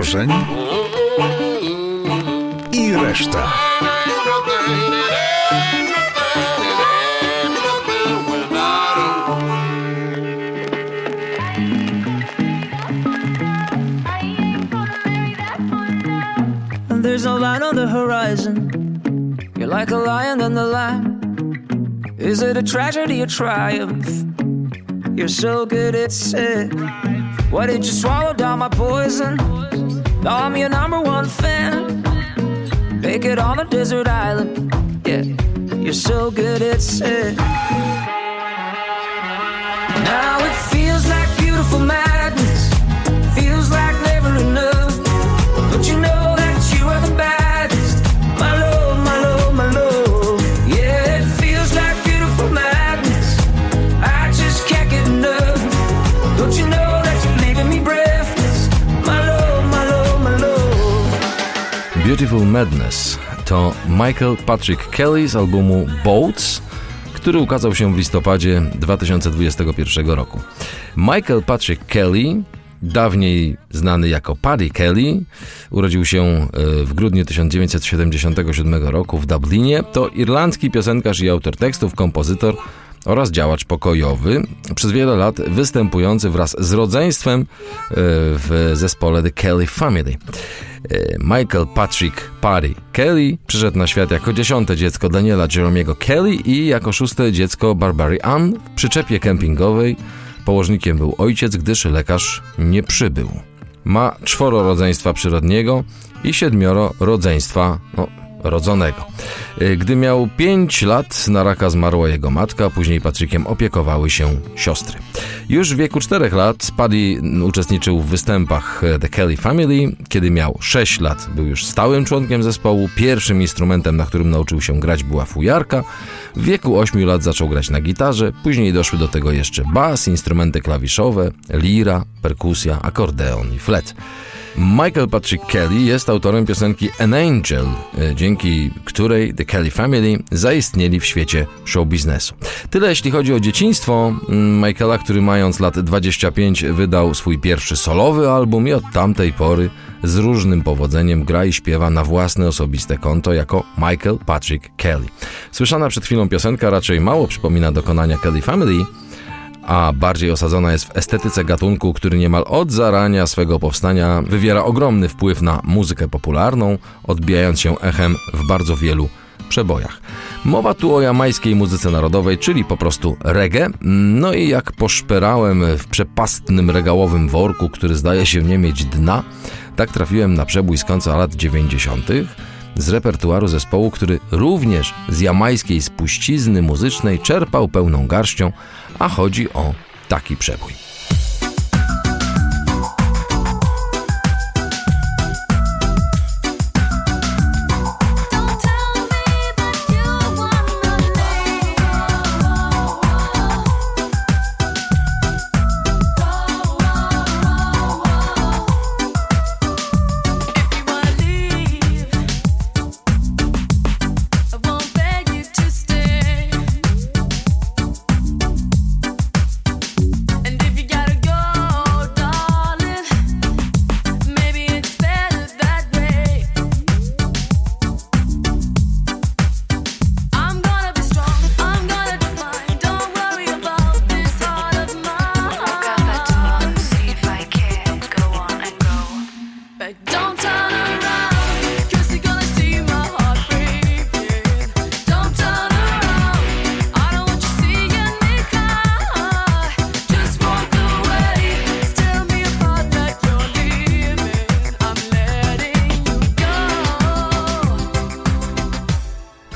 Reszta. There's no line on the horizon. You're like a lion in the lamb. Is it a tragedy or triumph? You're so good at sick. Why did you swallow down my poison? I'm your number one fan. Make it on a desert island. Yeah, you're so good at sick. Beautiful Madness to Michael Patrick Kelly z albumu Boats, który ukazał się w listopadzie 2021 roku. Michael Patrick Kelly, dawniej znany jako Paddy Kelly, urodził się e, w grudniu 1977 roku w Dublinie. To irlandzki piosenkarz i autor tekstów, kompozytor oraz działacz pokojowy, przez wiele lat występujący wraz z rodzeństwem e, w zespole The Kelly Family. E, Michael Patrick Parry Kelly przyszedł na świat jako dziesiąte dziecko Daniela Jeromiego Kelly i jako szóste dziecko Barbary Ann w przyczepie kempingowej. Położnikiem był ojciec, gdyż lekarz nie przybył. Ma czworo rodzeństwa przyrodniego i siedmioro rodzeństwa no, rodzonego. Y, Gdy miał 5 lat, na raka zmarła jego matka, później Patrykiem opiekowały się siostry. Już w wieku 4 lat Paddy uczestniczył w występach The Kelly Family. Kiedy miał 6 lat, był już stałym członkiem zespołu. Pierwszym instrumentem, na którym nauczył się grać, była fujarka. W wieku 8 lat zaczął grać na gitarze, później doszły do tego jeszcze bas, instrumenty klawiszowe, lira, perkusja, akordeon i flet. Michael Patrick Kelly jest autorem piosenki An Angel, e, dzięki której The Kelly Family zaistnieli w świecie show biznesu. Tyle jeśli chodzi o dzieciństwo mm, Michaela, który mając lat 25 wydał swój pierwszy solowy album i od tamtej pory z różnym powodzeniem gra i śpiewa na własne osobiste konto jako Michael Patrick Kelly. Słyszana przed chwilą piosenka raczej mało przypomina dokonania Kelly Family, a bardziej osadzona jest w estetyce gatunku, który niemal od zarania swego powstania wywiera ogromny wpływ na muzykę popularną, odbijając się echem w bardzo wielu przebojach. Mowa tu o jamańskiej muzyce narodowej, czyli po prostu reggae. No i jak poszperałem w przepastnym regałowym worku, który zdaje się nie mieć dna, tak trafiłem na przebój z końca lat 90. z repertuaru zespołu, który również z jamańskiej spuścizny muzycznej czerpał pełną garścią, a chodzi o taki przebój.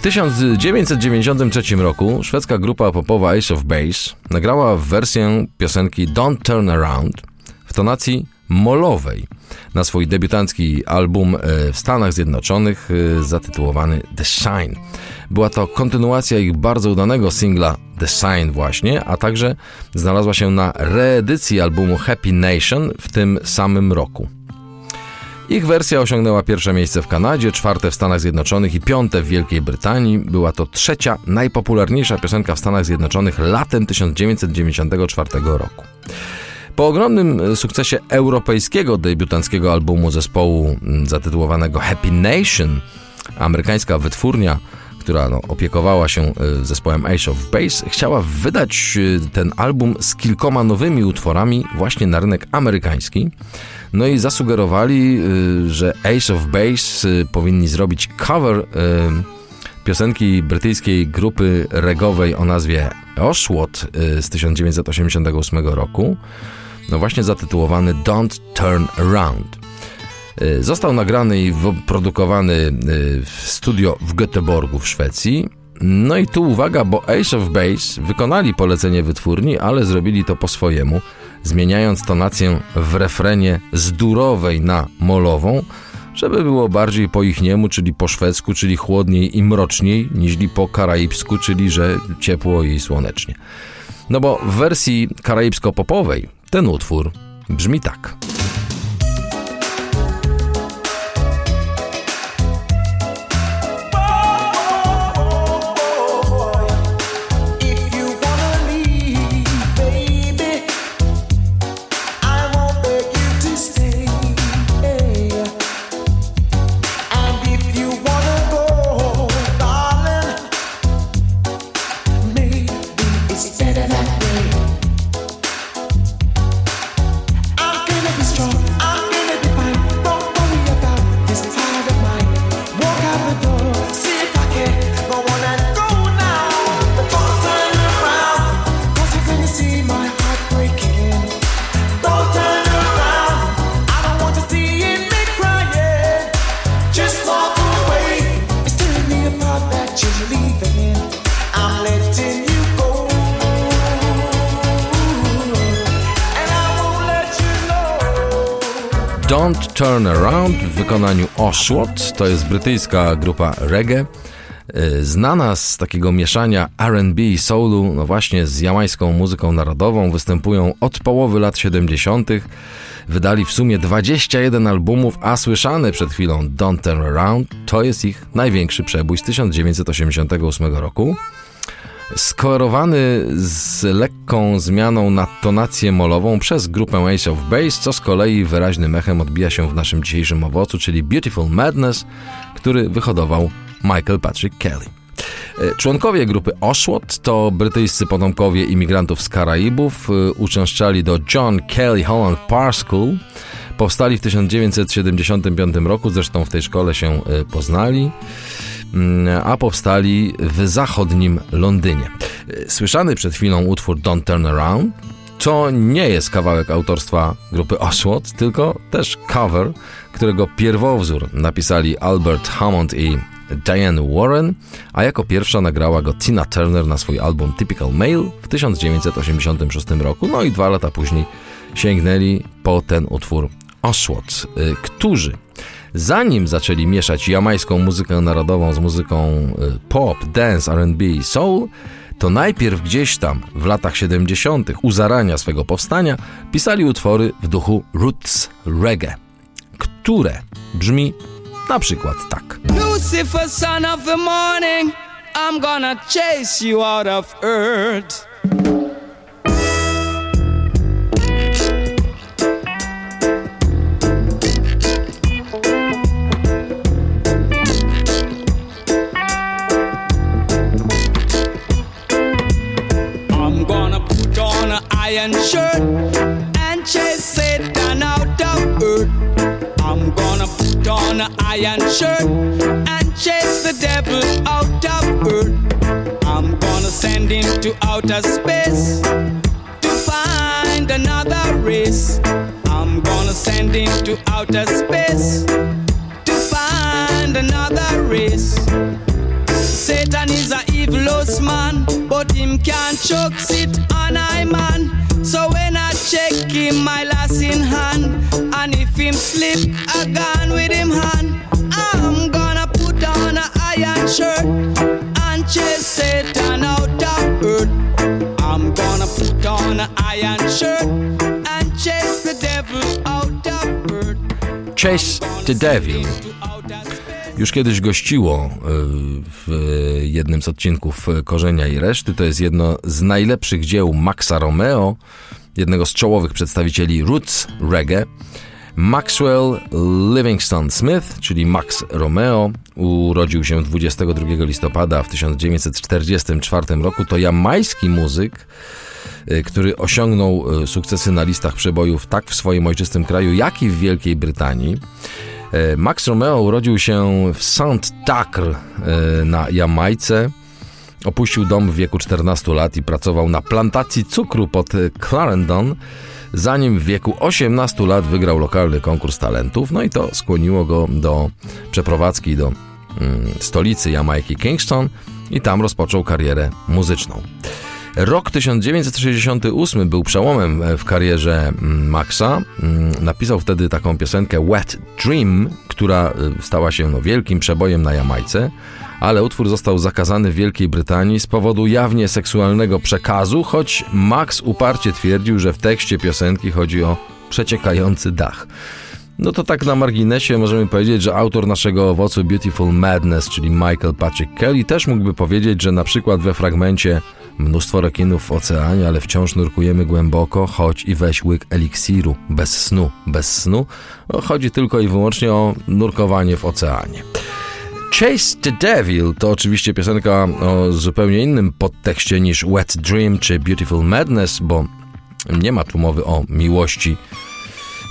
1993 roku szwedzka grupa popowa Ace of Base nagrała wersję piosenki Don't Turn Around w tonacji molowej na swój debiutancki album e, w Stanach Zjednoczonych e, zatytułowany The Shine. Była to kontynuacja ich bardzo udanego singla The Sign właśnie, a także znalazła się na reedycji albumu Happy Nation w tym samym roku. Ich wersja osiągnęła pierwsze miejsce w Kanadzie, czwarte w Stanach Zjednoczonych i piąte w Wielkiej Brytanii. Była to trzecia najpopularniejsza piosenka w Stanach Zjednoczonych latem 1994 roku. Po ogromnym e, sukcesie europejskiego debiutanckiego albumu zespołu zatytułowanego Happy Nation, amerykańska wytwórnia, która no, opiekowała się e, zespołem Ace of Base, chciała wydać e, ten album z kilkoma nowymi utworami właśnie na rynek amerykański. No i zasugerowali, y, że Ace of Base y, powinni zrobić cover y, piosenki brytyjskiej grupy regowej o nazwie y, z 1988 roku, no właśnie zatytułowany Don't Turn Around. Został nagrany i wyprodukowany y, w studio w Göteborgu w Szwecji. No i tu uwaga, bo Ace of Base wykonali polecenie wytwórni, ale zrobili to po swojemu, zmieniając tonację w refrenie z durowej na molową, żeby było bardziej po ich niemu, czyli po szwedzku, czyli chłodniej i mroczniej, niźli po karaibsku, czyli że ciepło i słonecznie. No bo w wersji karaibsko-popowej ten utwór brzmi tak. da da da Don't Turn Around w wykonaniu Oswald. To jest brytyjska grupa reggae. y, Znana z takiego mieszania RB i soulu, no właśnie z jamańską muzyką narodową, występują od połowy lat 70. Wydali w sumie 21 albumów, a słyszane przed chwilą Don't Turn Around to jest ich największy przebój z 1988 roku skoerowany z lekką zmianą na tonację molową przez grupę Ace of Base, co z kolei wyraźnym echem odbija się w naszym dzisiejszym owocu, czyli Beautiful Madness, który wyhodował Michael Patrick Kelly. E, Członkowie grupy Oswald to brytyjscy potomkowie imigrantów z Karaibów, e, uczęszczali do John Kelly Holland Par School. Powstali w 1975 roku, zresztą w tej szkole się e, poznali a powstali w zachodnim Londynie. Słyszany przed chwilą utwór Don't Turn Around to nie jest kawałek autorstwa grupy Oswald, tylko też cover, którego pierwowzór napisali Albert Hammond i Diane Warren, a jako pierwsza nagrała go Tina Turner na swój album Typical Male w 1986 roku, no i dwa lata później sięgnęli po ten utwór Oswald, y, którzy zanim zaczęli mieszać jamańską muzykę narodową z muzyką y, pop, dance, R&B i soul, to najpierw gdzieś tam w latach 70. u zarania swego powstania pisali utwory w duchu roots reggae, które brzmi na przykład tak. Lucifer, son of the morning, I'm gonna chase you out of earth. shirt and chase the devil out of earth. I'm gonna send him to outer space to find another race. I'm gonna send him to outer space to find another race. Satan is a evil man, but him can't choke it on I man. So when I check him, my last in hand, and if him slip again. Iron shirt and chase the devil out of earth. Chase the Devil. Już kiedyś gościło y, w jednym z odcinków Korzenia i Reszty. To jest jedno z najlepszych dzieł Maxa Romeo, jednego z czołowych przedstawicieli roots reggae. Maxwell Livingston Smith, czyli Max Romeo, urodził się 22 listopada w 1944 roku. To jamański muzyk, który osiągnął y, sukcesy na listach przebojów tak w swoim ojczystym kraju, jak i w Wielkiej Brytanii. E, Max Romeo urodził się w Saint-Dacre e, na Jamajce. Opuścił dom w wieku 14 lat i pracował na plantacji cukru pod Clarendon, zanim w wieku 18 lat wygrał lokalny konkurs talentów. No i to skłoniło go do przeprowadzki do mm, stolicy Jamajki Kingston i tam rozpoczął karierę muzyczną. Rok 1968 był przełomem w karierze mm, Maxa. Mm, Napisał wtedy taką piosenkę Wet Dream, która y, stała się no, wielkim przebojem na Jamajce, ale utwór został zakazany w Wielkiej Brytanii z powodu jawnie seksualnego przekazu, choć Max uparcie twierdził, że w tekście piosenki chodzi o przeciekający dach. No to tak na marginesie możemy powiedzieć, że autor naszego owocu Beautiful Madness, czyli Michael Patrick Kelly, też mógłby powiedzieć, że na przykład we fragmencie mnóstwo rekinów w oceanie, ale wciąż nurkujemy głęboko, choć i weź łyk eliksiru, bez snu, bez snu, no, chodzi tylko i wyłącznie o nurkowanie w oceanie. Chase the Devil to oczywiście piosenka o zupełnie innym podtekście niż Wet Dream czy Beautiful Madness, bo nie ma tu mowy o miłości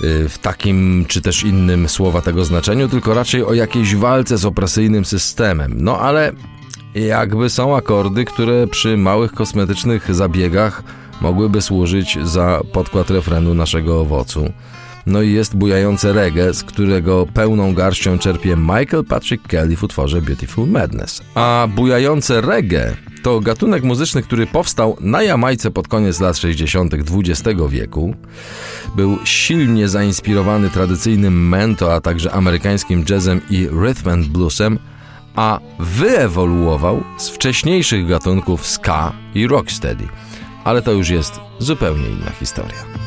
y, w takim czy też innym słowa tego znaczeniu, tylko raczej o jakiejś walce z opresyjnym systemem. No ale jakby są akordy, które przy małych kosmetycznych zabiegach mogłyby służyć za podkład refrenu naszego owocu. No i jest bujające reggae, z którego pełną garścią czerpie Michael Patrick Kelly w utworze Beautiful Madness. A bujające reggae to gatunek muzyczny, który powstał na Jamajce pod koniec lat 60. XX wieku. Był silnie zainspirowany tradycyjnym mento, a także amerykańskim jazzem i rhythm and bluesem, a wyewoluował z wcześniejszych gatunków ska i rocksteady. Ale to już jest zupełnie inna historia.